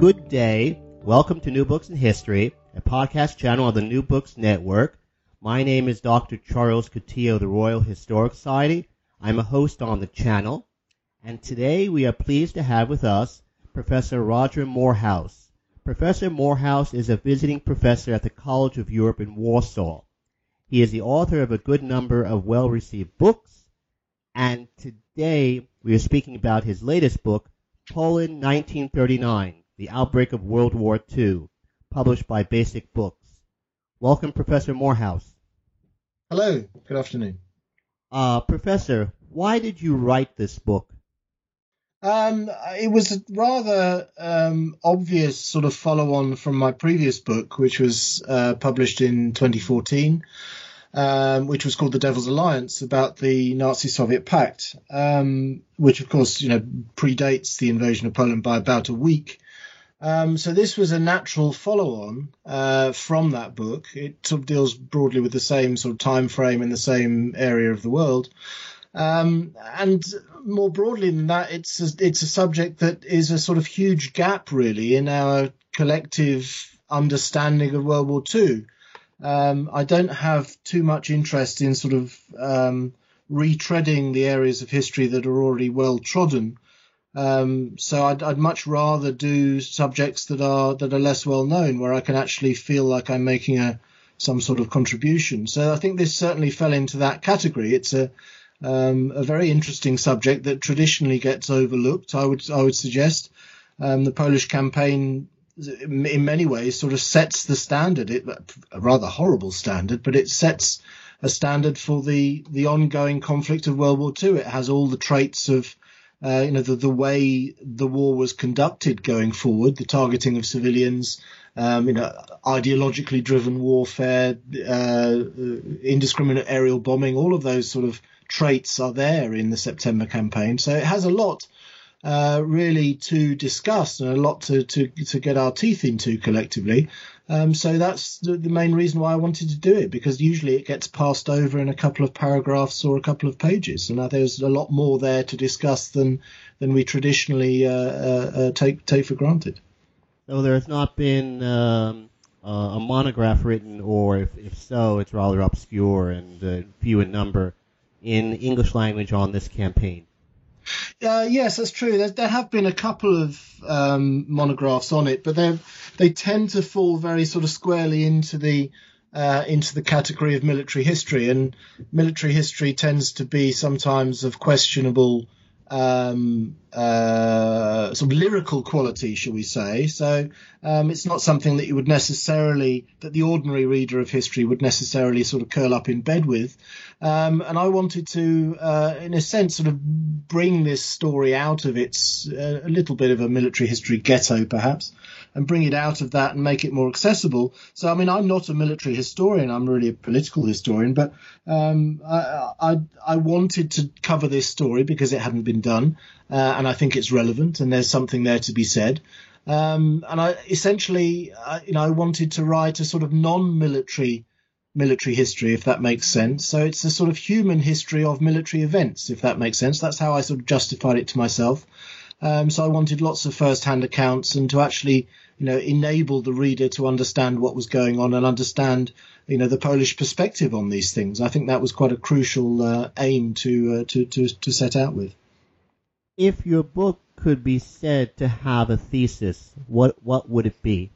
Good day. Welcome to New Books in History, a podcast channel on the New Books Network. My name is Dr. Charles Coutinho of the Royal Historic Society. I'm a host on the channel, and today we are pleased to have with us Professor Roger Moorhouse. Professor Moorhouse is a visiting professor at the College of Europe in Warsaw. He is the author of a good number of well-received books, and today we are speaking about his latest book, Poland 1939 the Outbreak of World War II, published by Basic Books. Welcome, Professor Moorhouse. Hello, good afternoon. Uh, Professor, why did you write this book? Um, it was a rather um, obvious sort of follow on from my previous book, which was uh, published in 2014, um, which was called The Devil's Alliance about the Nazi Soviet Pact, um, which of course, you know, predates the invasion of Poland by about a week. Um, so this was a natural follow-on uh, from that book. It sort of deals broadly with the same sort of time frame in the same area of the world. Um, and more broadly than that, it's a, it's a subject that is a sort of huge gap, really, in our collective understanding of World War II. Um, I don't have too much interest in sort of um, retreading the areas of history that are already well trodden. Um, so I'd, I'd, much rather do subjects that are that are less well known, where I can actually feel like I'm making a some sort of contribution. So I think this certainly fell into that category. It's a um, a very interesting subject that traditionally gets overlooked. I would I would suggest um, the Polish campaign in many ways sort of sets the standard. It a rather horrible standard, but it sets a standard for the the ongoing conflict of World War II. It has all the traits of uh, you know, the, the way the war was conducted going forward, the targeting of civilians, um, you know, ideologically driven warfare, uh, indiscriminate aerial bombing, all of those sort of traits are there in the September campaign. So it has a lot uh, really to discuss and a lot to, to, to get our teeth into collectively. Um, so that's the, the, main reason why I wanted to do it because usually it gets passed over in a couple of paragraphs or a couple of pages, and there's a lot more there to discuss than than we traditionally uh, uh, uh take take for granted. So there has not been um, a monograph written, or if, if so, it's rather obscure and uh, few in number in English language on this campaign. Uh, yes, that's true. There, there, have been a couple of um, monographs on it, but they they tend to fall very sort of squarely into the uh, into the category of military history, and military history tends to be sometimes of questionable um, uh, sort of lyrical quality, shall we say. So um, it's not something that you would necessarily, that the ordinary reader of history would necessarily sort of curl up in bed with. Um, and I wanted to, uh, in a sense, sort of bring this story out of its uh, a little bit of a military history ghetto, perhaps, and bring it out of that and make it more accessible. So, I mean, I'm not a military historian; I'm really a political historian. But um, I, I, I wanted to cover this story because it hadn't been done, uh, and I think it's relevant, and there's something there to be said. Um, and I essentially, uh, you know, I wanted to write a sort of non-military military history, if that makes sense. So it's a sort of human history of military events, if that makes sense. That's how I sort of justified it to myself. Um, so I wanted lots of first-hand accounts and to actually, you know, enable the reader to understand what was going on and understand, you know, the Polish perspective on these things. I think that was quite a crucial uh, aim to, uh, to to to set out with. If your book could be said to have a thesis, what what would it be?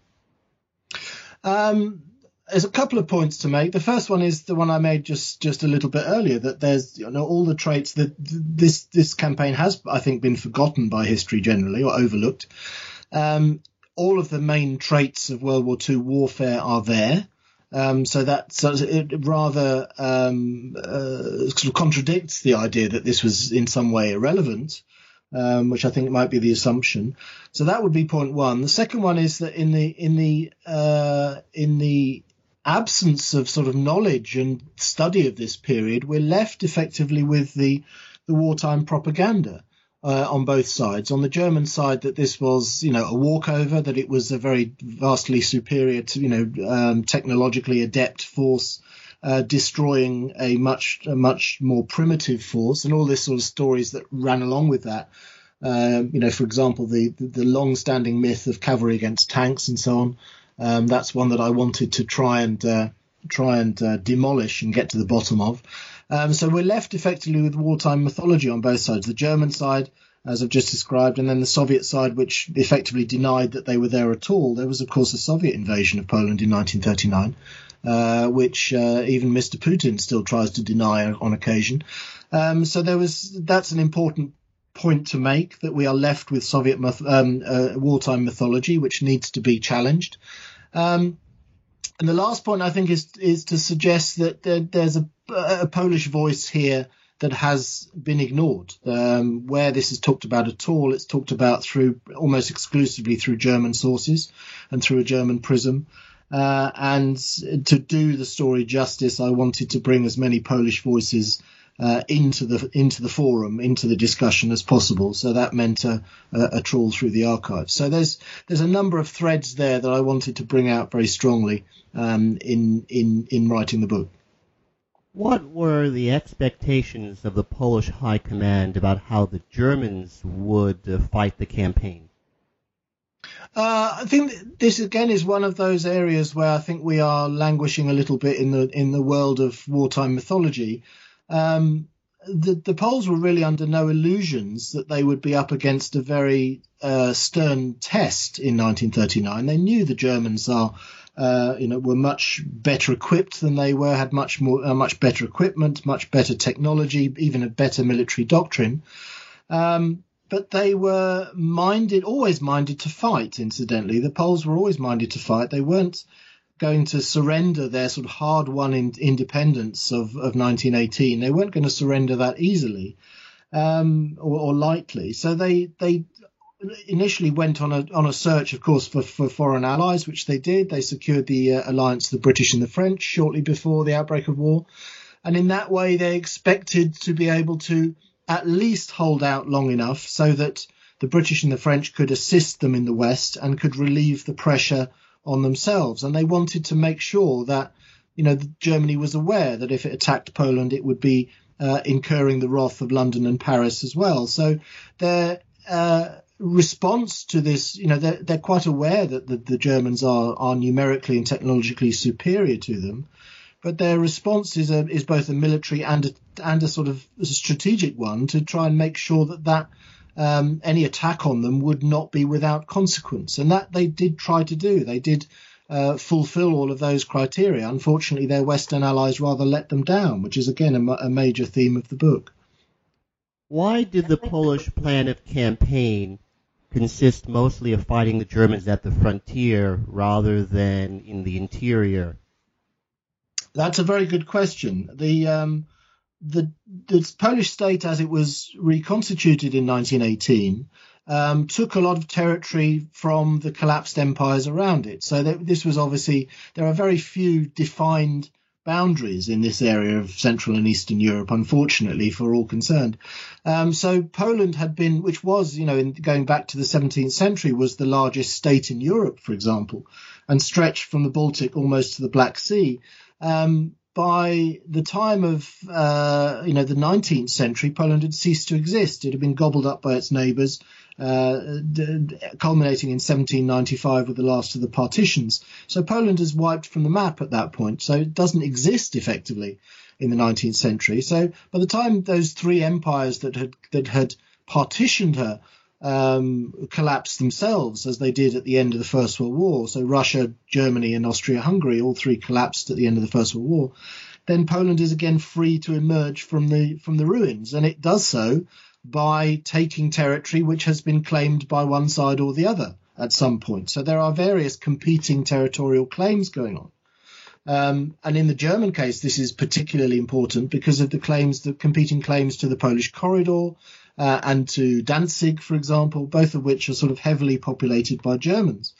Um, there's a couple of points to make. The first one is the one I made just just a little bit earlier that there's you know all the traits that this this campaign has I think been forgotten by history generally or overlooked. Um, all of the main traits of World War II warfare are there. Um, so that so it rather um, uh, sort of contradicts the idea that this was in some way irrelevant, um, which I think might be the assumption. So that would be point one. The second one is that in the in the uh, in the absence of sort of knowledge and study of this period, we're left effectively with the the wartime propaganda. Uh, on both sides. On the German side, that this was, you know, a walkover, that it was a very vastly superior, to, you know, um, technologically adept force, uh, destroying a much, a much more primitive force, and all this sort of stories that ran along with that. Um, you know, for example, the, the, the long-standing myth of cavalry against tanks and so on. Um, that's one that I wanted to try and uh, try and uh, demolish and get to the bottom of. Um, so we're left effectively with wartime mythology on both sides. The German side, as I've just described, and then the Soviet side, which effectively denied that they were there at all. There was, of course, a Soviet invasion of Poland in 1939, uh, which uh, even Mr. Putin still tries to deny on occasion. Um, so there was that's an important point to make that we are left with Soviet myth- um, uh, wartime mythology, which needs to be challenged. Um, and the last point I think is is to suggest that there, there's a, a, Polish voice here that has been ignored. Um, where this is talked about at all, it's talked about through almost exclusively through German sources and through a German prism. Uh, and to do the story justice, I wanted to bring as many Polish voices uh, into the into the forum, into the discussion as possible. So that meant a, a, trawl through the archives. So there's there's a number of threads there that I wanted to bring out very strongly um, in in in writing the book. What were the expectations of the Polish High Command about how the Germans would uh, fight the campaign? Uh, I think this again is one of those areas where I think we are languishing a little bit in the in the world of wartime mythology um, the, the Poles were really under no illusions that they would be up against a very uh, stern test in 1939. They knew the Germans are, uh, you know, were much better equipped than they were, had much more, uh, much better equipment, much better technology, even a better military doctrine. Um, but they were minded, always minded to fight. Incidentally, the Poles were always minded to fight. They weren't going to surrender their sort of hard won in, independence of, of 1918. They weren't going to surrender that easily um, or, or, lightly. So they they initially went on a on a search, of course, for, for foreign allies, which they did. They secured the uh, alliance of the British and the French shortly before the outbreak of war, and in that way they expected to be able to at least hold out long enough so that the British and the French could assist them in the West and could relieve the pressure on themselves, and they wanted to make sure that you know Germany was aware that if it attacked Poland, it would be uh, incurring the wrath of London and Paris as well. So their uh, response to this, you know, they're, they're quite aware that the, the Germans are are numerically and technologically superior to them, but their response is a, is both a military and a, and a sort of strategic one to try and make sure that that um, any attack on them would not be without consequence. And that they did try to do. They did uh, fulfill all of those criteria. Unfortunately, their Western allies rather let them down, which is again a, a major theme of the book. Why did the Polish plan of campaign consist mostly of fighting the Germans at the frontier rather than in the interior? That's a very good question. The um, the, the Polish state, as it was reconstituted in 1918, um, took a lot of territory from the collapsed empires around it. So this was obviously there are very few defined boundaries in this area of Central and Eastern Europe, unfortunately for all concerned. Um, so Poland had been, which was, you know, in, going back to the 17th century, was the largest state in Europe, for example, and stretched from the Baltic almost to the Black Sea. Um, by the time of uh, you know the 19th century, Poland had ceased to exist. It had been gobbled up by its neighbours, uh, d- culminating in 1795 with the last of the partitions. So Poland is wiped from the map at that point. So it doesn't exist effectively in the 19th century. So by the time those three empires that had that had partitioned her um, collapsed themselves as they did at the end of the First World War. So Russia, Germany, and Austria-Hungary all three collapsed at the end of the First World War. Then Poland is again free to emerge from the from the ruins, and it does so by taking territory which has been claimed by one side or the other at some point. So there are various competing territorial claims going on. Um, and in the German case, this is particularly important because of the claims, the competing claims to the Polish corridor, uh, and to Danzig, for example, both of which are sort of heavily populated by Germans.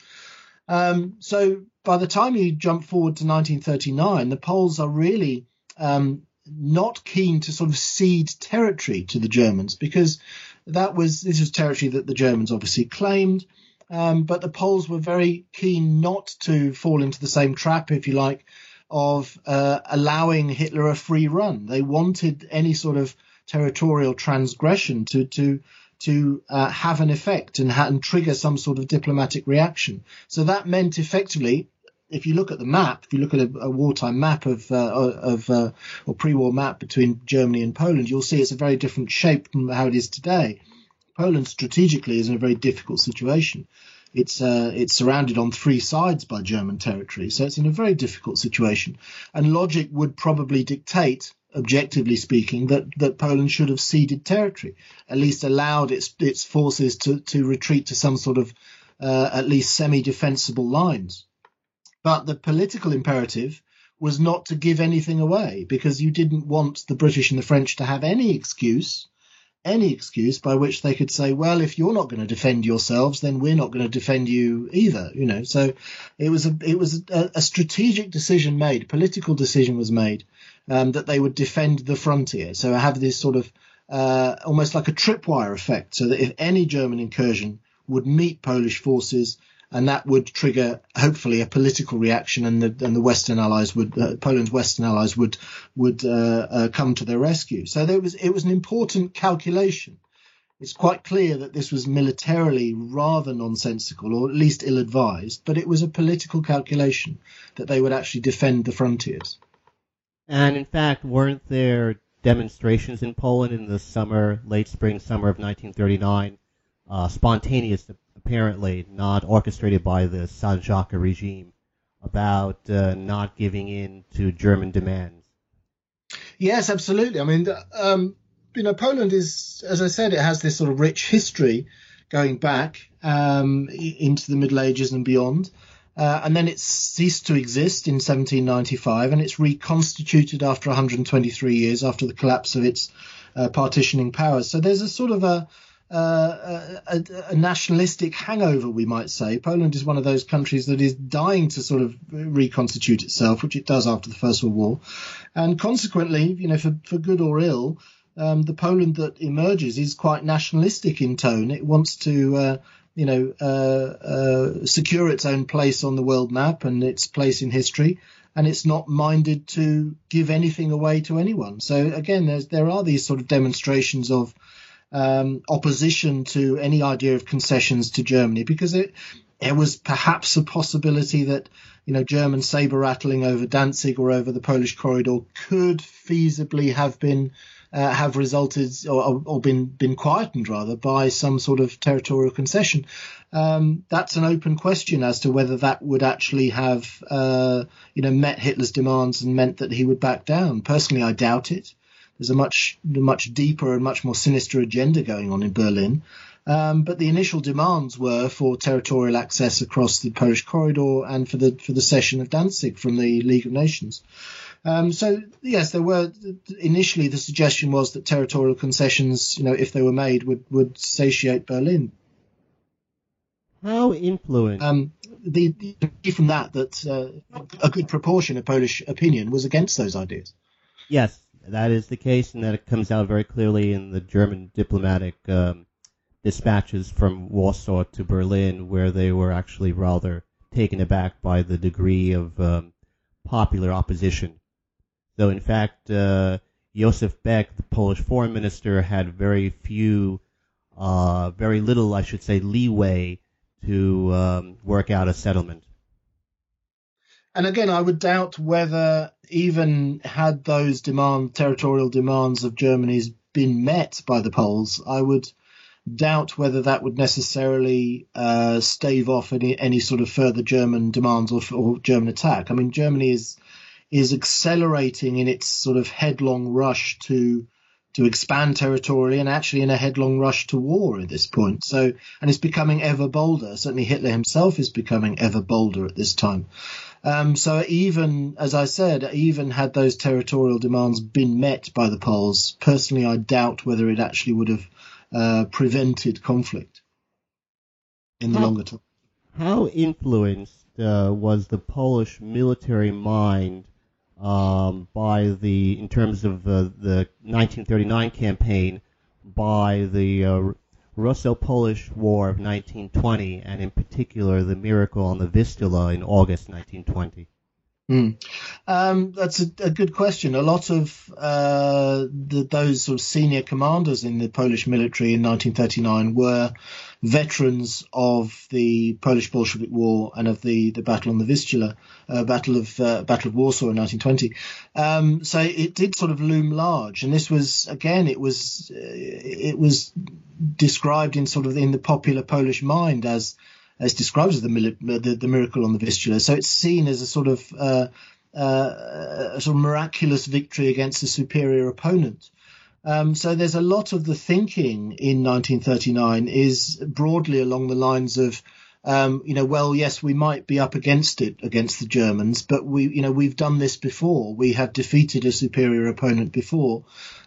Um, so by the time you jump forward to 1939, the Poles are really um, not keen to sort of cede territory to the Germans because that was this was territory that the Germans obviously claimed. Um, but the Poles were very keen not to fall into the same trap, if you like, of uh, allowing Hitler a free run. They wanted any sort of territorial transgression to to to uh, have an effect and, ha- and trigger some sort of diplomatic reaction. So that meant effectively if you look at the map, if you look at a, a wartime map of uh, of uh, or pre-war map between Germany and Poland, you'll see it's a very different shape from how it is today. Poland strategically is in a very difficult situation. It's uh, it's surrounded on three sides by German territory, so it's in a very difficult situation. And logic would probably dictate, objectively speaking, that, that Poland should have ceded territory, at least allowed its its forces to to retreat to some sort of uh, at least semi-defensible lines. But the political imperative was not to give anything away because you didn't want the British and the French to have any excuse, any excuse by which they could say, well, if you're not going to defend yourselves, then we're not going to defend you either. You know, so it was a it was a, a strategic decision made, political decision was made um, that they would defend the frontier. So I have this sort of uh, almost like a tripwire effect, so that if any German incursion would meet Polish forces and that would trigger hopefully a political reaction, and the and the Western allies would uh, Poland's Western allies would would uh, uh, come to their rescue. So there was it was an important calculation. It's quite clear that this was militarily rather nonsensical, or at least ill-advised, but it was a political calculation that they would actually defend the frontiers. And in fact, weren't there demonstrations in Poland in the summer, late spring, summer of 1939, uh, spontaneous apparently not orchestrated by the Sanacja regime, about uh, not giving in to German demands. Yes, absolutely. I mean, um, you know, Poland is, as I said, it has this sort of rich history going back um, into the Middle Ages and beyond. Uh, and then it ceased to exist in 1795, and it's reconstituted after 123 years after the collapse of its uh, partitioning powers. So there's a sort of a uh, a, a, nationalistic hangover, we might say. Poland is one of those countries that is dying to sort of reconstitute itself, which it does after the First World War, and consequently, you know, for for good or ill, um, the Poland that emerges is quite nationalistic in tone. It wants to. Uh, you know, uh, uh, secure its own place on the world map and its place in history, and it's not minded to give anything away to anyone. So again, there are these sort of demonstrations of um, opposition to any idea of concessions to Germany because it there was perhaps a possibility that you know German saber rattling over Danzig or over the Polish corridor could feasibly have been uh, have resulted or, or, been been quietened rather by some sort of territorial concession. Um, that's an open question as to whether that would actually have uh, you know met Hitler's demands and meant that he would back down. Personally, I doubt it. There's a much much deeper and much more sinister agenda going on in Berlin. Um, but the initial demands were for territorial access across the Polish corridor and for the for the cession of Danzig from the League of Nations. Um, so yes, there were initially the suggestion was that territorial concessions, you know, if they were made, would would satiate Berlin. How influenced? Um, the, the from that that uh, a good proportion of Polish opinion was against those ideas. Yes, that is the case, and that it comes out very clearly in the German diplomatic um, dispatches from Warsaw to Berlin, where they were actually rather taken aback by the degree of um, popular opposition. Though, in fact, uh, Josef Beck, the Polish foreign minister, had very few, uh, very little, I should say, leeway to um, work out a settlement. And again, I would doubt whether even had those demand territorial demands of Germany's been met by the Poles, I would doubt whether that would necessarily uh, stave off any any sort of further German demands or, or German attack. I mean, Germany is is accelerating in its sort of headlong rush to to expand territorially and actually in a headlong rush to war at this point. So, and it's becoming ever bolder. Certainly Hitler himself is becoming ever bolder at this time. Um, so even, as I said, even had those territorial demands been met by the Poles, personally, I doubt whether it actually would have uh, prevented conflict in the how, longer term. How influenced uh, was the Polish military mind um, by the, in terms of uh, the 1939 campaign, by the uh, Russo-Polish War of 1920, and in particular the miracle on the Vistula in August 1920. Mm. Um, that's a, a, good question. A lot of uh, the, those sort of senior commanders in the Polish military in 1939 were veterans of the Polish Bolshevik War and of the, the battle on the Vistula, uh, battle of uh, Battle of Warsaw in 1920. Um, so it did sort of loom large, and this was again, it was uh, it was described in sort of in the popular Polish mind as as described as the, the, the, miracle on the Vistula. So it's seen as a sort of uh, uh, a sort of miraculous victory against a superior opponent. Um, so there's a lot of the thinking in 1939 is broadly along the lines of, um, you know, well, yes, we might be up against it against the Germans, but we, you know, we've done this before. We have defeated a superior opponent before.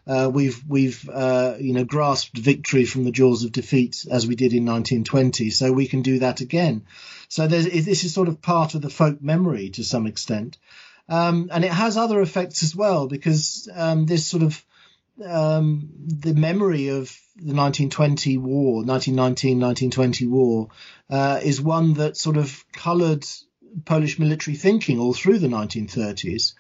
Uh, we've we've uh, you know grasped victory from the jaws of defeat as we did in 1920, so we can do that again. So this is sort of part of the folk memory to some extent, um, and it has other effects as well because um, this sort of um, the memory of the 1920 war, 1919, 1920 war, uh, is one that sort of coloured Polish military thinking all through the 1930s.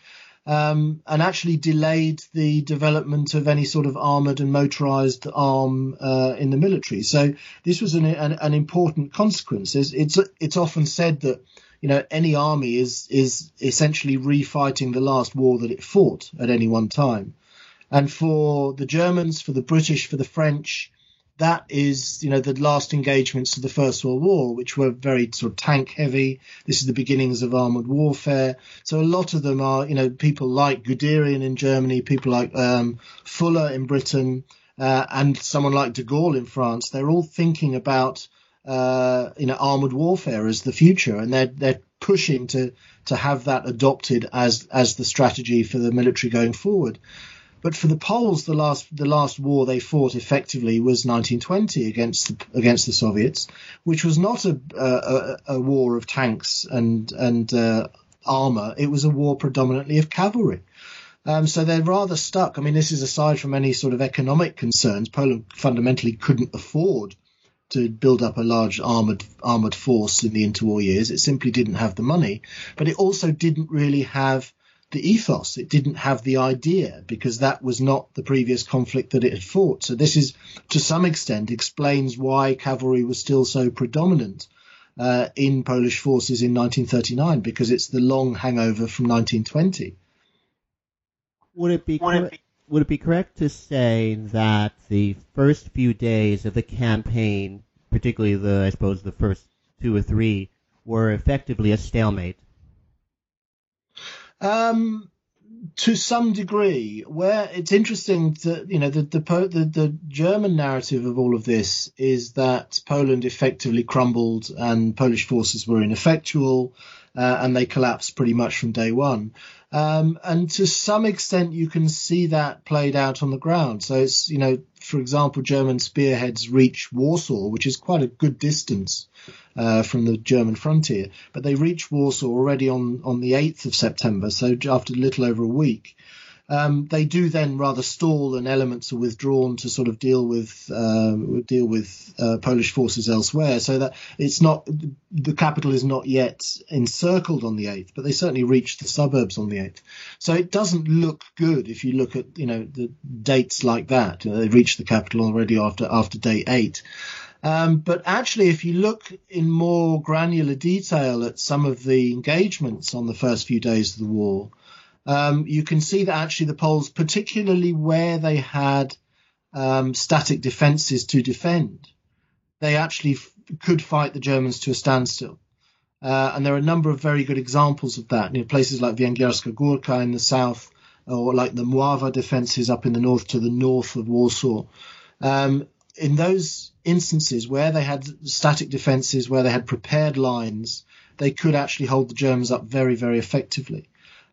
Um, and actually delayed the development of any sort of armored and motorized arm uh, in the military. So this was an, an, an important consequence. It's, it's, it's often said that you know any army is is essentially refighting the last war that it fought at any one time. And for the Germans, for the British, for the French, that is, you know, the last engagements of the First World War, which were very sort of tank heavy. This is the beginnings of armored warfare. So a lot of them are, you know, people like Guderian in Germany, people like um, Fuller in Britain, uh, and someone like de Gaulle in France. They're all thinking about, uh, you know, armored warfare as the future, and they're they're pushing to to have that adopted as as the strategy for the military going forward. But for the Poles, the last the last war they fought effectively was 1920 against the, against the Soviets, which was not a, a, a war of tanks and and uh, armor. It was a war predominantly of cavalry. Um, so they're rather stuck. I mean, this is aside from any sort of economic concerns. Poland fundamentally couldn't afford to build up a large armored armored force in the interwar years. It simply didn't have the money, but it also didn't really have the ethos. It didn't have the idea because that was not the previous conflict that it had fought. So this is, to some extent, explains why cavalry was still so predominant uh, in Polish forces in 1939 because it's the long hangover from 1920. Would it be would it be, would it be correct to say that the first few days of the campaign, particularly the I suppose the first two or three, were effectively a stalemate? Um, to some degree, where it's interesting that you know the, the the the German narrative of all of this is that Poland effectively crumbled and Polish forces were ineffectual, uh, and they collapsed pretty much from day one. Um, and to some extent, you can see that played out on the ground. So it's you know, for example, German spearheads reach Warsaw, which is quite a good distance uh, from the German frontier. But they reached Warsaw already on, on the 8th of September, so after a little over a week. Um, they do then rather stall and elements are withdrawn to sort of deal with uh, deal with uh, Polish forces elsewhere, so that it's not the capital is not yet encircled on the 8th, but they certainly reach the suburbs on the 8th. So it doesn't look good if you look at you know the dates like that. They reached the capital already after after day eight. Um, but actually, if you look in more granular detail at some of the engagements on the first few days of the war, um, you can see that actually the Poles, particularly where they had um, static defences to defend, they actually f- could fight the Germans to a standstill. Uh, and there are a number of very good examples of that. You know, places like Węgierska Górka in the south, or like the Mława defences up in the north to the north of Warsaw. Um, in those instances where they had static defences, where they had prepared lines, they could actually hold the Germans up very, very effectively.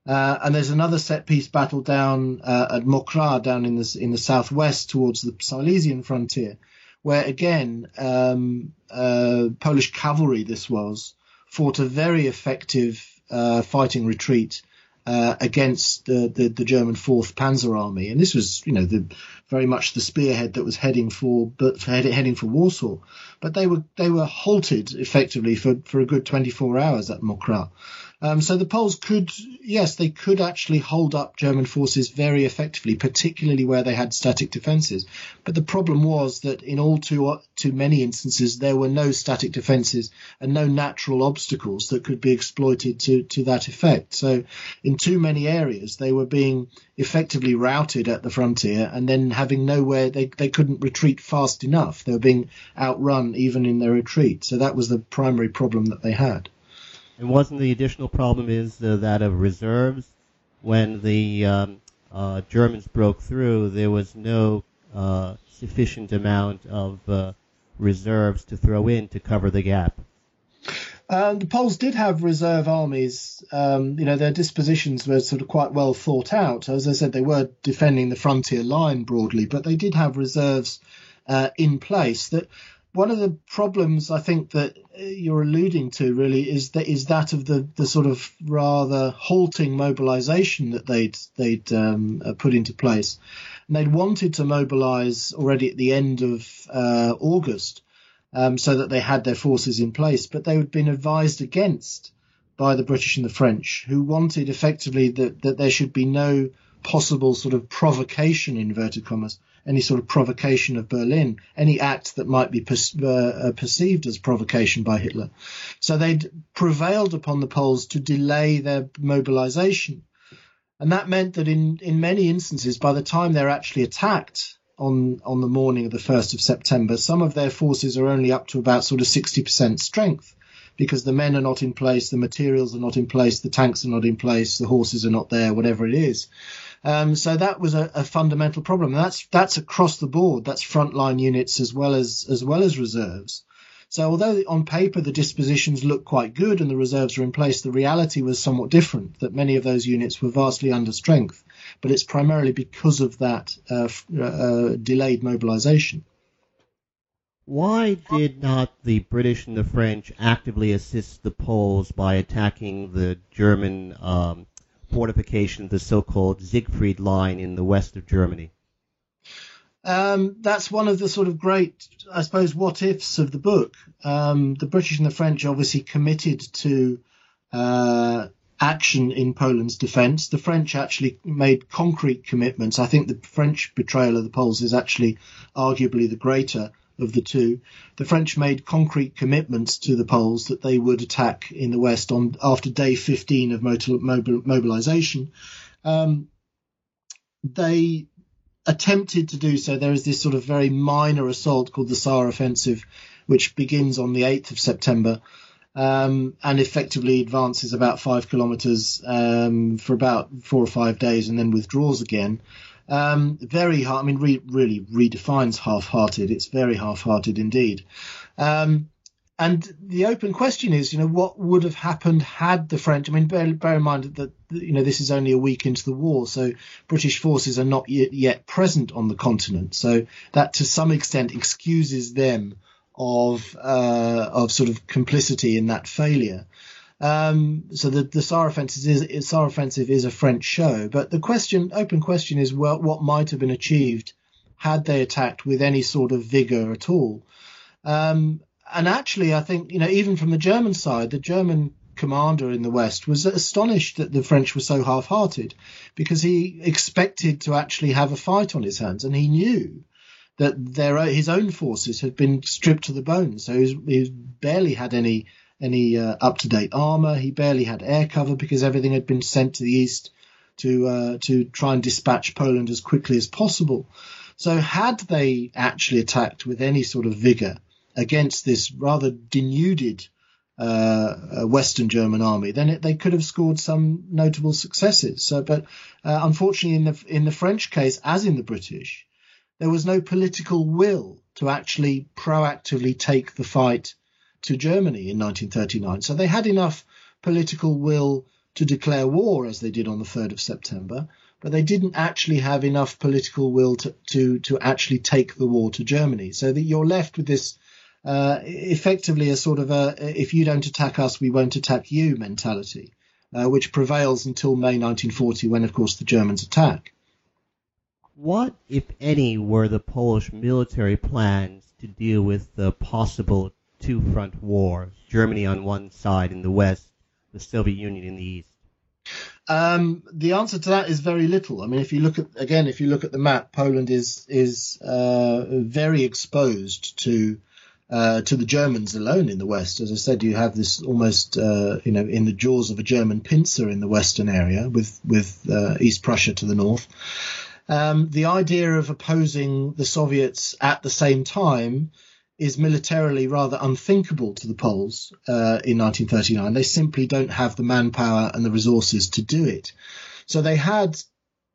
Uh, and there's another set piece battle down uh, at Mokra, down in the in the southwest towards the Silesian frontier, where again um, uh, Polish cavalry this was fought a very effective uh, fighting retreat uh, against the, the, the, German Fourth Panzer Army, and this was, you know, the, very much the spearhead that was heading for, but heading for Warsaw. But they were they were halted effectively for, for a good 24 hours at Mokra. Um, so the Poles could, yes, they could actually hold up German forces very effectively, particularly where they had static defences. But the problem was that in all too too many instances there were no static defences and no natural obstacles that could be exploited to to that effect. So in too many areas they were being effectively routed at the frontier and then having nowhere they they couldn't retreat fast enough. They were being outrun even in their retreat. So that was the primary problem that they had. And wasn't the additional problem is uh, that of reserves? When the um, uh, Germans broke through, there was no uh, sufficient amount of uh, reserves to throw in to cover the gap. Um, the Poles did have reserve armies. Um, you know, their dispositions were sort of quite well thought out. As I said, they were defending the frontier line broadly, but they did have reserves uh, in place. That one of the problems I think that you're alluding to really is that is that of the, the sort of rather halting mobilization that they'd they'd um, uh, put into place, and they'd wanted to mobilize already at the end of uh, August, um, so that they had their forces in place, but they had been advised against by the British and the French, who wanted effectively that that there should be no possible sort of provocation inverted commas any sort of provocation of Berlin, any act that might be per, uh, uh, perceived as provocation by Hitler. So they'd prevailed upon the Poles to delay their mobilization. And that meant that in, in many instances, by the time they're actually attacked on, on the morning of the 1st of September, some of their forces are only up to about sort of 60% strength because the men are not in place, the materials are not in place, the tanks are not in place, the horses are not there, whatever it is. Um, so that was a, a, fundamental problem. that's that's across the board. That's frontline units as well as as well as reserves. So although on paper the dispositions look quite good and the reserves are in place, the reality was somewhat different. That many of those units were vastly under strength, but it's primarily because of that uh, uh, delayed mobilisation. Why did not the British and the French actively assist the Poles by attacking the German um, fortification, of the so-called Siegfried Line in the west of Germany? Um, that's one of the sort of great, I suppose, what ifs of the book. Um, the British and the French obviously committed to uh, action in Poland's defence. The French actually made concrete commitments. I think the French betrayal of the Poles is actually arguably the greater of the two, the French made concrete commitments to the Poles that they would attack in the west on after day 15 of mobilization. Um, they attempted to do so. There is this sort of very minor assault called the Saar Offensive, which begins on the 8th of September. Um, and effectively advances about five kilometers um, for about four or five days and then withdraws again. Um, very hard. I mean, re- really redefines half-hearted. It's very half-hearted indeed. Um, and the open question is, you know, what would have happened had the French? I mean, bear, bear, in mind that you know this is only a week into the war, so British forces are not yet, yet present on the continent. So that, to some extent, excuses them of uh, of sort of complicity in that failure. Um, so the, the Saar offensive is Saar offensive is a French show, but the question, open question, is well, what might have been achieved had they attacked with any sort of vigor at all. Um, and actually, I think you know even from the German side, the German commander in the West was astonished that the French were so half-hearted because he expected to actually have a fight on his hands, and he knew that their his own forces had been stripped to the bone, so he barely had any any uh, up to date armor. He barely had air cover because everything had been sent to the east to uh, to try and dispatch Poland as quickly as possible. So had they actually attacked with any sort of vigor against this rather denuded uh, uh Western German army, then it, they could have scored some notable successes. So, but uh, unfortunately, in the in the French case, as in the British, there was no political will to actually proactively take the fight to Germany in 1939. So they had enough political will to declare war as they did on the 3rd of September, but they didn't actually have enough political will to, to, to actually take the war to Germany. So that you're left with this uh, effectively a sort of a if you don't attack us, we won't attack you mentality, uh, which prevails until May 1940 when, of course, the Germans attack. What, if any, were the Polish military plans to deal with the possible two front war, Germany on one side in the West the Soviet Union in the east? Um, the answer to that is very little. I mean, if you look at again, if you look at the map, Poland is is uh, very exposed to uh, to the Germans alone in the west. As I said, you have this almost uh, you know in the jaws of a German pincer in the western area, with with uh, East Prussia to the north. Um, the idea of opposing the Soviets at the same time is militarily rather unthinkable to the Poles uh, in 1939. They simply don't have the manpower and the resources to do it. So they had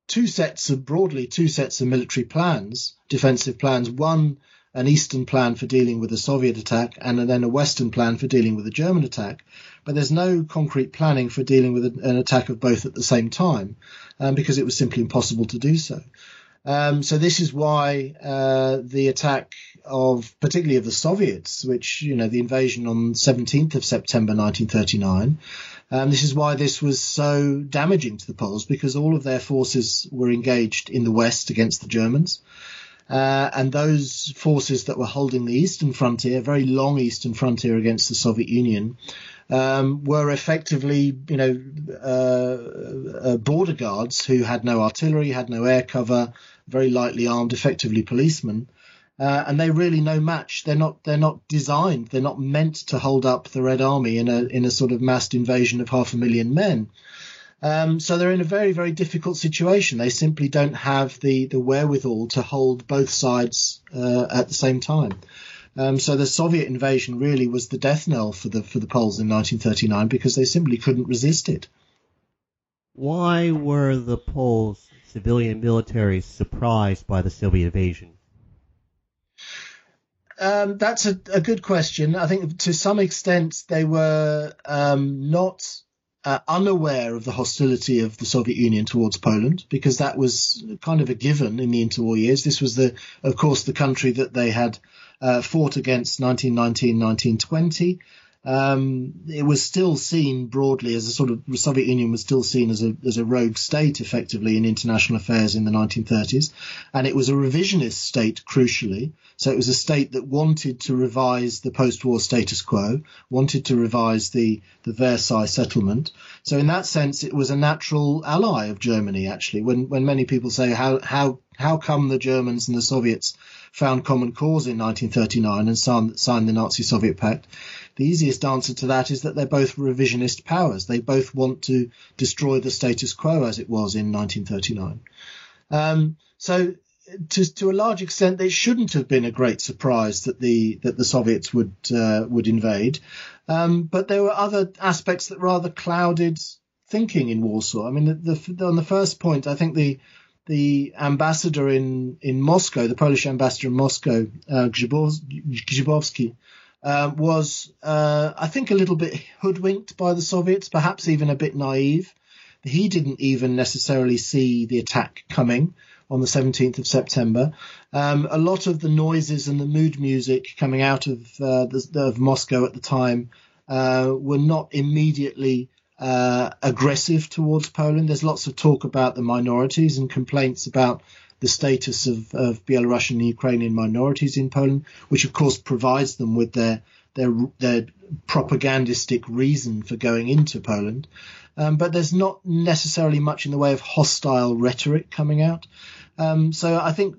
two sets of broadly two sets of military plans, defensive plans. One an eastern plan for dealing with a Soviet attack, and then a western plan for dealing with a German attack. But there's no concrete planning for dealing with an attack of both at the same time, um, because it was simply impossible to do so. Um, so this is why uh, the attack of, particularly of the Soviets, which you know the invasion on 17th of September 1939. Um, this is why this was so damaging to the Poles because all of their forces were engaged in the west against the Germans. Uh, and those forces that were holding the eastern frontier, very long eastern frontier against the Soviet Union, um, were effectively, you know, uh, uh, border guards who had no artillery, had no air cover, very lightly armed, effectively policemen. Uh, and they really no match. They're not. They're not designed. They're not meant to hold up the Red Army in a in a sort of massed invasion of half a million men. Um, so they're in a very very difficult situation. They simply don't have the the wherewithal to hold both sides uh, at the same time. Um, so the Soviet invasion really was the death knell for the for the Poles in 1939 because they simply couldn't resist it. Why were the Poles, civilian military, surprised by the Soviet invasion? Um, that's a, a, good question. I think to some extent they were um, not uh, unaware of the hostility of the Soviet Union towards Poland because that was kind of a given in the interwar years. This was the, of course, the country that they had uh, fought against 1919, 1920. Um, it was still seen broadly as a sort of the Soviet Union was still seen as a as a rogue state effectively in international affairs in the 1930s, and it was a revisionist state crucially. So it was a state that wanted to revise the post-war status quo, wanted to revise the the Versailles settlement. So in that sense, it was a natural ally of Germany. Actually, when when many people say how how how come the Germans and the Soviets found common cause in 1939 and signed, signed the Nazi-Soviet pact? The easiest answer to that is that they're both revisionist powers. They both want to destroy the status quo as it was in 1939. Um, so to, to a large extent, it shouldn't have been a great surprise that the that the Soviets would uh, would invade, um, but there were other aspects that rather clouded thinking in Warsaw. I mean, the, the, on the first point, I think the the ambassador in, in Moscow, the Polish ambassador in Moscow, uh, Grzybowski, uh, was, uh, I think, a little bit hoodwinked by the Soviets, perhaps even a bit naive. He didn't even necessarily see the attack coming on the 17th of September. Um, a lot of the noises and the mood music coming out of, uh, the, of Moscow at the time uh, were not immediately uh, aggressive towards Poland. There's lots of talk about the minorities and complaints about the status of, of Belarusian and Ukrainian minorities in Poland, which of course provides them with their their their propagandistic reason for going into Poland. Um, but there's not necessarily much in the way of hostile rhetoric coming out. Um, so I think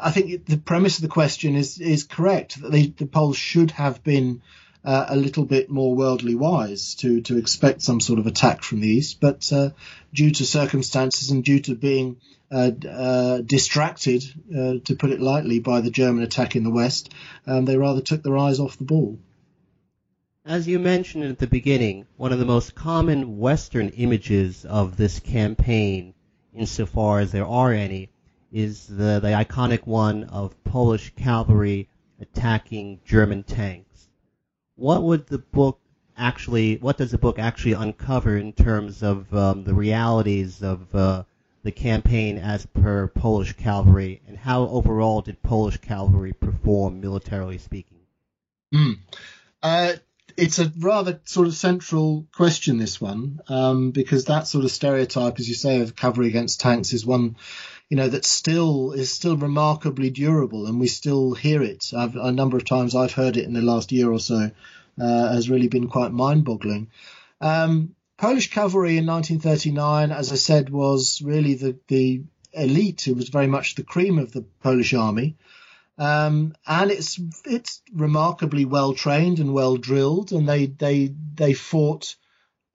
I think the premise of the question is is correct that the, the Poles should have been uh, a little bit more worldly wise to to expect some sort of attack from the east, but uh, due to circumstances and due to being uh, uh distracted, uh, to put it lightly, by the German attack in the west, um, they rather took their eyes off the ball. As you mentioned at the beginning, one of the most common Western images of this campaign, insofar as there are any, is the, the iconic one of Polish cavalry attacking German tanks what would the book actually, what does the book actually uncover in terms of um, the realities of uh, the campaign as per Polish cavalry, and how overall did Polish cavalry perform militarily speaking? Mm. Uh, it's a rather sort of central question, this one, um, because that sort of stereotype, as you say, of cavalry against tanks is one, you know, that still is still remarkably durable, and we still hear it. I've, a number of times I've heard it in the last year or so, uh, has really been quite mind-boggling. Um, Polish cavalry in 1939, as I said, was really the, the elite. It was very much the cream of the Polish army. Um, and it's it's remarkably well trained and well drilled, and they they they fought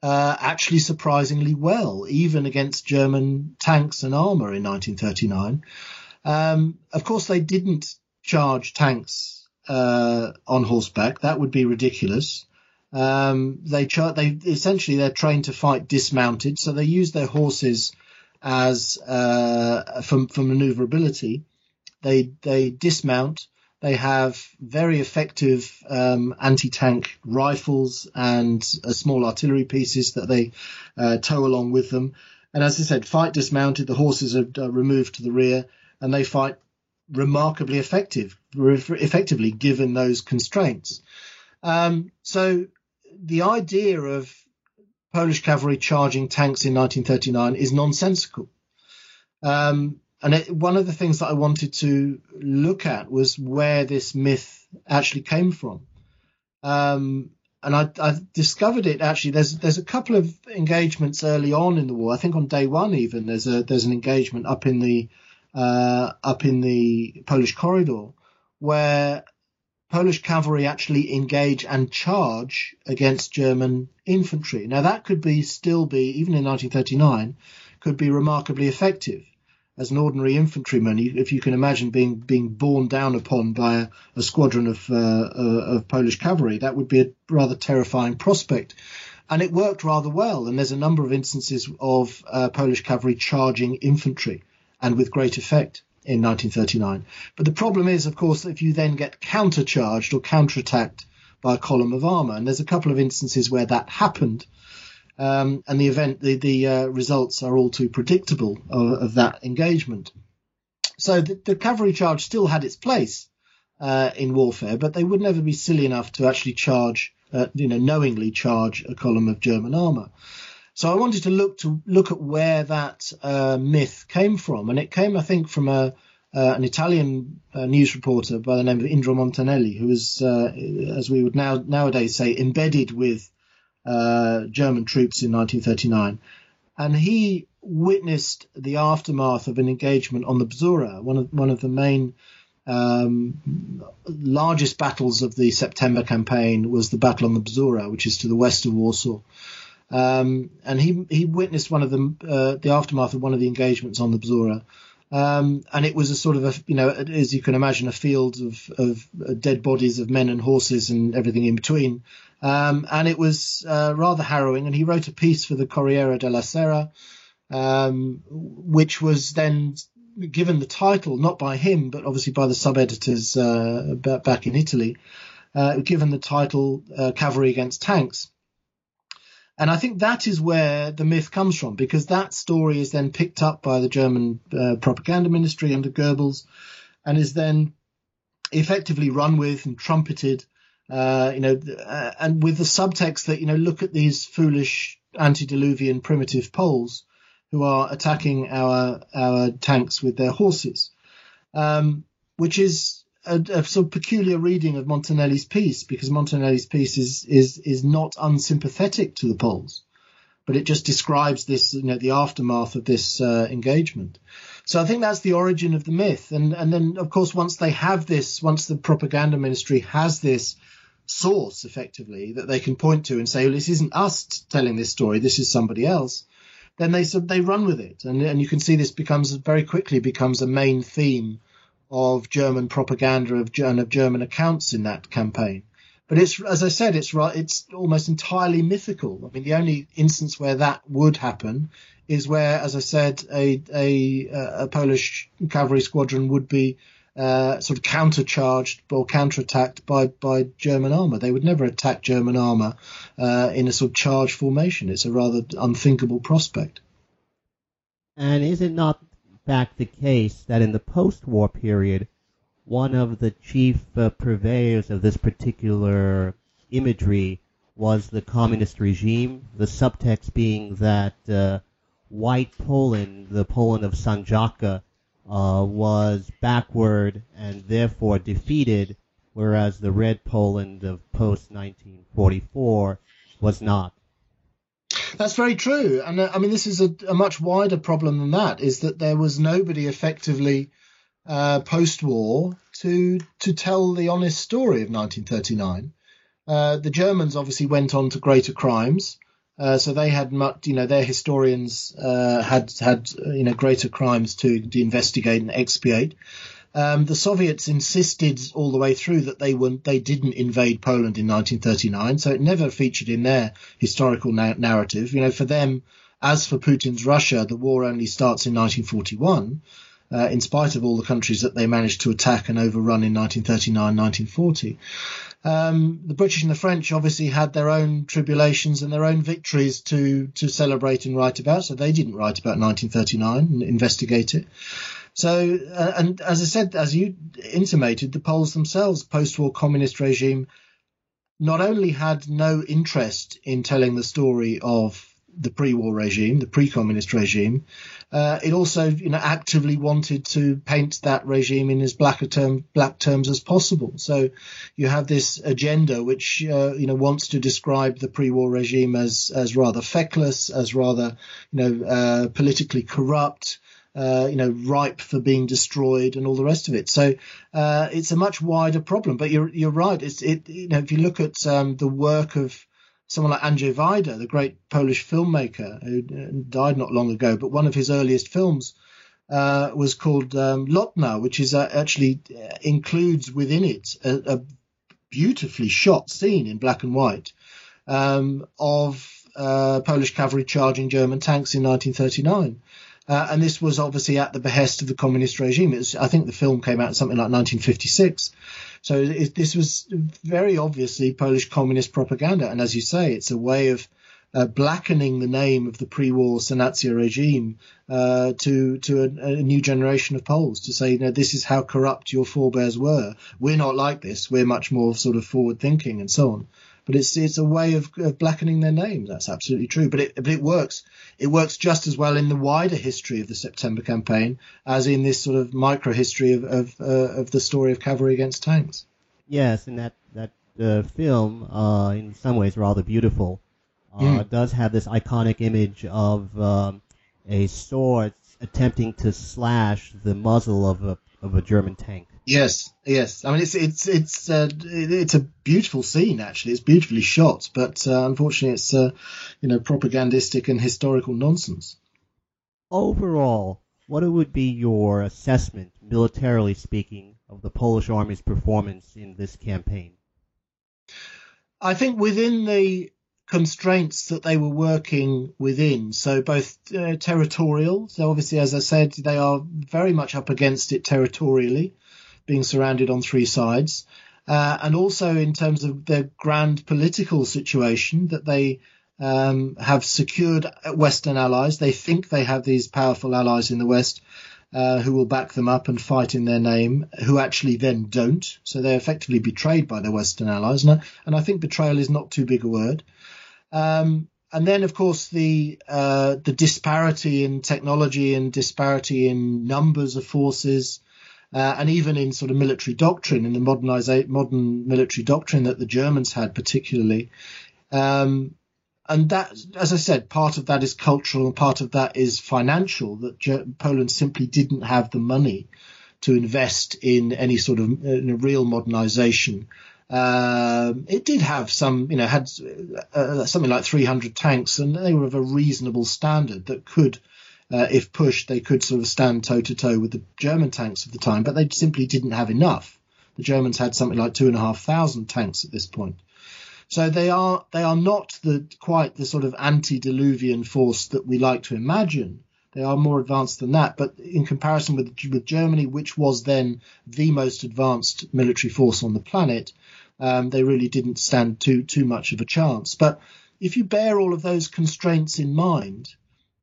uh, actually surprisingly well, even against German tanks and armor in 1939. Um, of course, they didn't charge tanks uh, on horseback. That would be ridiculous. Um, they char- they essentially they're trained to fight dismounted, so they use their horses as uh, for, for maneuverability. They they dismount. They have very effective um, anti-tank rifles and uh, small artillery pieces that they uh, tow along with them. And as I said, fight dismounted. The horses are uh, removed to the rear, and they fight remarkably effective, re- effectively given those constraints. Um, so the idea of Polish cavalry charging tanks in 1939 is nonsensical. Um, and it, one of the things that I wanted to look at was where this myth actually came from. Um, and I, I, discovered it actually. There's there's a couple of engagements early on in the war. I think on day one even there's a there's an engagement up in the uh, up in the Polish corridor where Polish cavalry actually engage and charge against German infantry. Now that could be still be even in 1939 could be remarkably effective as an ordinary infantryman. If you can imagine being being borne down upon by a, a squadron of uh, uh, of Polish cavalry, that would be a rather terrifying prospect. And it worked rather well. And there's a number of instances of uh, Polish cavalry charging infantry, and with great effect in 1939. But the problem is, of course, if you then get countercharged or counterattacked by a column of armour, and there's a couple of instances where that happened, um, and the event, the, the uh, results are all too predictable of, of that engagement. So the, the, cavalry charge still had its place uh, in warfare, but they would never be silly enough to actually charge, uh, you know, knowingly charge a column of German armour. So I wanted to look to look at where that uh, myth came from, and it came, I think, from a uh, an Italian uh, news reporter by the name of Indro Montanelli, who was, uh, as we would now nowadays say, embedded with uh, German troops in 1939, and he witnessed the aftermath of an engagement on the Bzura, one of one of the main um, largest battles of the September campaign was the battle on the Bzura, which is to the west of Warsaw. Um, and he he witnessed one of the uh, the aftermath of one of the engagements on the Bzura. Um, and it was a sort of a, you know, as you can imagine, a field of, of dead bodies of men and horses and everything in between. Um, and it was uh, rather harrowing. And he wrote a piece for the Corriere della Sera, um, which was then given the title, not by him, but obviously by the sub editors uh, back in Italy, uh, given the title uh, Cavalry Against Tanks. And I think that is where the myth comes from, because that story is then picked up by the German uh, propaganda ministry under Goebbels, and is then effectively run with and trumpeted, uh, you know, uh, and with the subtext that you know, look at these foolish antediluvian primitive Poles who are attacking our our tanks with their horses, um, which is a, a, sort of peculiar reading of Montanelli's piece because Montanelli's piece is is is not unsympathetic to the Poles, but it just describes this, you know, the aftermath of this uh, engagement. So I think that's the origin of the myth, and and then of course once they have this, once the propaganda ministry has this source effectively that they can point to and say, well, this isn't us telling this story, this is somebody else. Then they they run with it, and and you can see this becomes very quickly becomes a main theme of German propaganda of, and of German accounts in that campaign. But it's, as I said, it's. It's almost entirely mythical. I mean, the only instance where that would happen is where, as I said, a a, a Polish cavalry squadron would be uh, sort of countercharged or counterattacked by by German armor. They would never attack German armor uh, in a sort of charge formation. It's a rather unthinkable prospect. And is it not fact the case that in the post-war period, one of the chief uh, purveyors of this particular imagery was the communist regime, the subtext being that uh, white Poland, the Poland of Sanacja, uh, was backward and therefore defeated, whereas the red Poland of post 1944 was not. That's very true, and uh, I mean this is a, a, much wider problem than that. Is that there was nobody effectively uh, post-war to to tell the honest story of 1939. Uh, the Germans obviously went on to greater crimes, uh, so they had much, you know, their historians uh, had had you know greater crimes to, to investigate and expiate. Um, the Soviets insisted all the way through that they were they didn't invade Poland in 1939, so it never featured in their historical na- narrative. You know, for them, as for Putin's Russia, the war only starts in 1941. Uh, in spite of all the countries that they managed to attack and overrun in 1939, 1940. Um, the British and the French obviously had their own tribulations and their own victories to to celebrate and write about, so they didn't write about 1939 and investigate it. So, uh, and as I said, as you intimated, the Poles themselves, post-war communist regime, not only had no interest in telling the story of the pre-war regime, the pre-communist regime, uh, it also, you know, actively wanted to paint that regime in as black a term, black terms as possible. So you have this agenda which, uh, you know, wants to describe the pre-war regime as as rather feckless, as rather, you know, uh, politically corrupt, uh, you know, ripe for being destroyed and all the rest of it. So uh, it's a much wider problem. But you're you're right. It's it you know if you look at um, the work of someone like Andrzej Wajda, the great Polish filmmaker who uh, died not long ago, but one of his earliest films uh, was called um, Lotna, which is uh, actually uh, includes within it a, a, beautifully shot scene in black and white um, of Polish cavalry charging German tanks in 1939. Uh, and this was obviously at the behest of the communist regime. Was, I think the film came out in something like 1956. So this was very obviously Polish communist propaganda. And as you say, it's a way of uh, blackening the name of the pre-war Sanacja regime uh, to to a, a, new generation of Poles to say, you know, this is how corrupt your forebears were. We're not like this. We're much more sort of forward thinking and so on but it's it's a way of, of blackening their names. That's absolutely true. But it but it works. It works just as well in the wider history of the September campaign as in this sort of micro history of of, uh, of the story of cavalry against tanks. Yes, and that that uh, film, uh, in some ways, rather beautiful. Mm. Does have this iconic image of um, a sword attempting to slash the muzzle of a of a German tank. Yes, yes. I mean, it's it's it's uh, it's a beautiful scene. Actually, it's beautifully shot, but uh, unfortunately, it's uh, you know propagandistic and historical nonsense. Overall, what would be your assessment, militarily speaking, of the Polish army's performance in this campaign? I think within the constraints that they were working within. So both uh, territorial. So obviously, as I said, they are very much up against it territorially being surrounded on three sides, uh, and also in terms of their grand political situation that they um, have secured Western allies. They think they have these powerful allies in the West uh, who will back them up and fight in their name, who actually then don't. So they're effectively betrayed by their Western allies. And I, and I think betrayal is not too big a word. Um, and then, of course, the uh, the disparity in technology and disparity in numbers of forces, uh, and even in sort of military doctrine, in the modern military doctrine that the Germans had, particularly. Um, and that, as I said, part of that is cultural and part of that is financial. That Poland simply didn't have the money to invest in any sort of uh, real modernization. Um, it did have some, you know, had uh, something like 300 tanks, and they were of a reasonable standard that could uh, if pushed, they could sort of stand toe to toe with the German tanks of the time, but they simply didn't have enough. The Germans had something like two and a half thousand tanks at this point. So they are they are not the quite the sort of antediluvian force that we like to imagine. They are more advanced than that, but in comparison with with Germany, which was then the most advanced military force on the planet, um, they really didn't stand too too much of a chance. But if you bear all of those constraints in mind,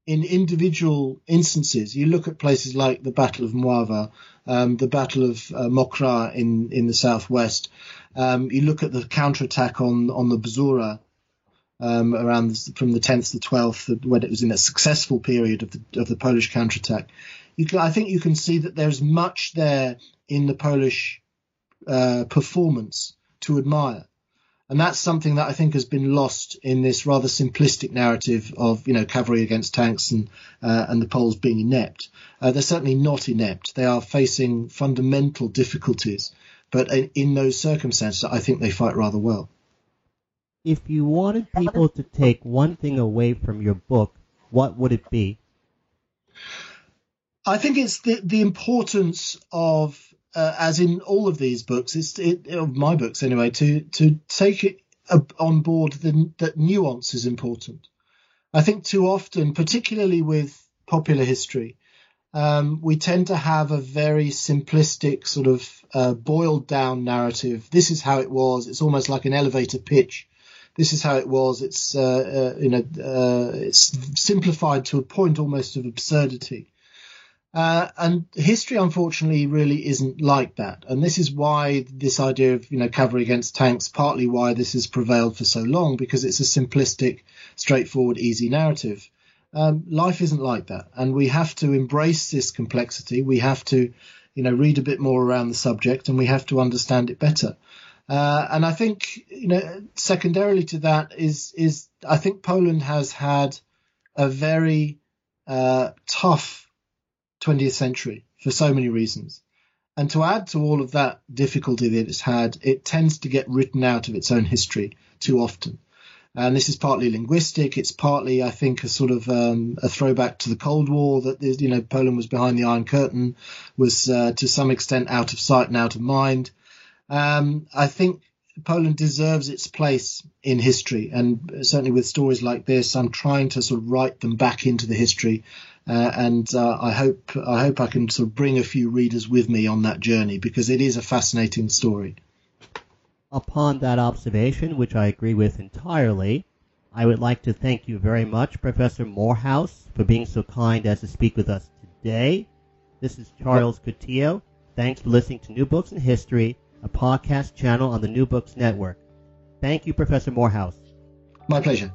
in individual instances, you look at places like the Battle of Mława, um, the Battle of uh, Mokra in, in the southwest. Um, you look at the counterattack on on the Bzura um, around the, from the 10th to 12th, when it was in a successful period of the of the Polish counterattack. You can, I think you can see that there's much there in the Polish uh, performance to admire. And that's something that I think has been lost in this rather simplistic narrative of, you know, cavalry against tanks and uh, and the Poles being inept. Uh, they're certainly not inept. They are facing fundamental difficulties, but in, in those circumstances, I think they fight rather well. If you wanted people to take one thing away from your book, what would it be? I think it's the the importance of uh, as in all of these books, it's it, of my books anyway, to to take it on board the, that nuance is important. I think too often, particularly with popular history, um, we tend to have a very simplistic sort of uh, boiled down narrative. This is how it was. It's almost like an elevator pitch. This is how it was. It's uh, uh, you know uh, it's simplified to a point almost of absurdity. Uh, and history, unfortunately, really isn't like that. And this is why this idea of, you know, cavalry against tanks, partly why this has prevailed for so long, because it's a simplistic, straightforward, easy narrative. Um, life isn't like that. And we have to embrace this complexity. We have to, you know, read a bit more around the subject and we have to understand it better. Uh, and I think, you know, secondarily to that is, is I think Poland has had a very, uh, tough 20th century for so many reasons. And to add to all of that difficulty that it's had, it tends to get written out of its own history too often. And this is partly linguistic. It's partly, I think, a sort of um, a throwback to the Cold War that you know Poland was behind the Iron Curtain, was uh, to some extent out of sight and out of mind. Um, I think Poland deserves its place in history, and certainly with stories like this, I'm trying to sort of write them back into the history uh, and uh, I hope I hope I can sort of bring a few readers with me on that journey because it is a fascinating story. Upon that observation, which I agree with entirely, I would like to thank you very much, Professor Moorhouse, for being so kind as to speak with us today. This is Charles Coutinho. Thanks for listening to New Books in History, a podcast channel on the New Books Network. Thank you, Professor Moorhouse. My pleasure.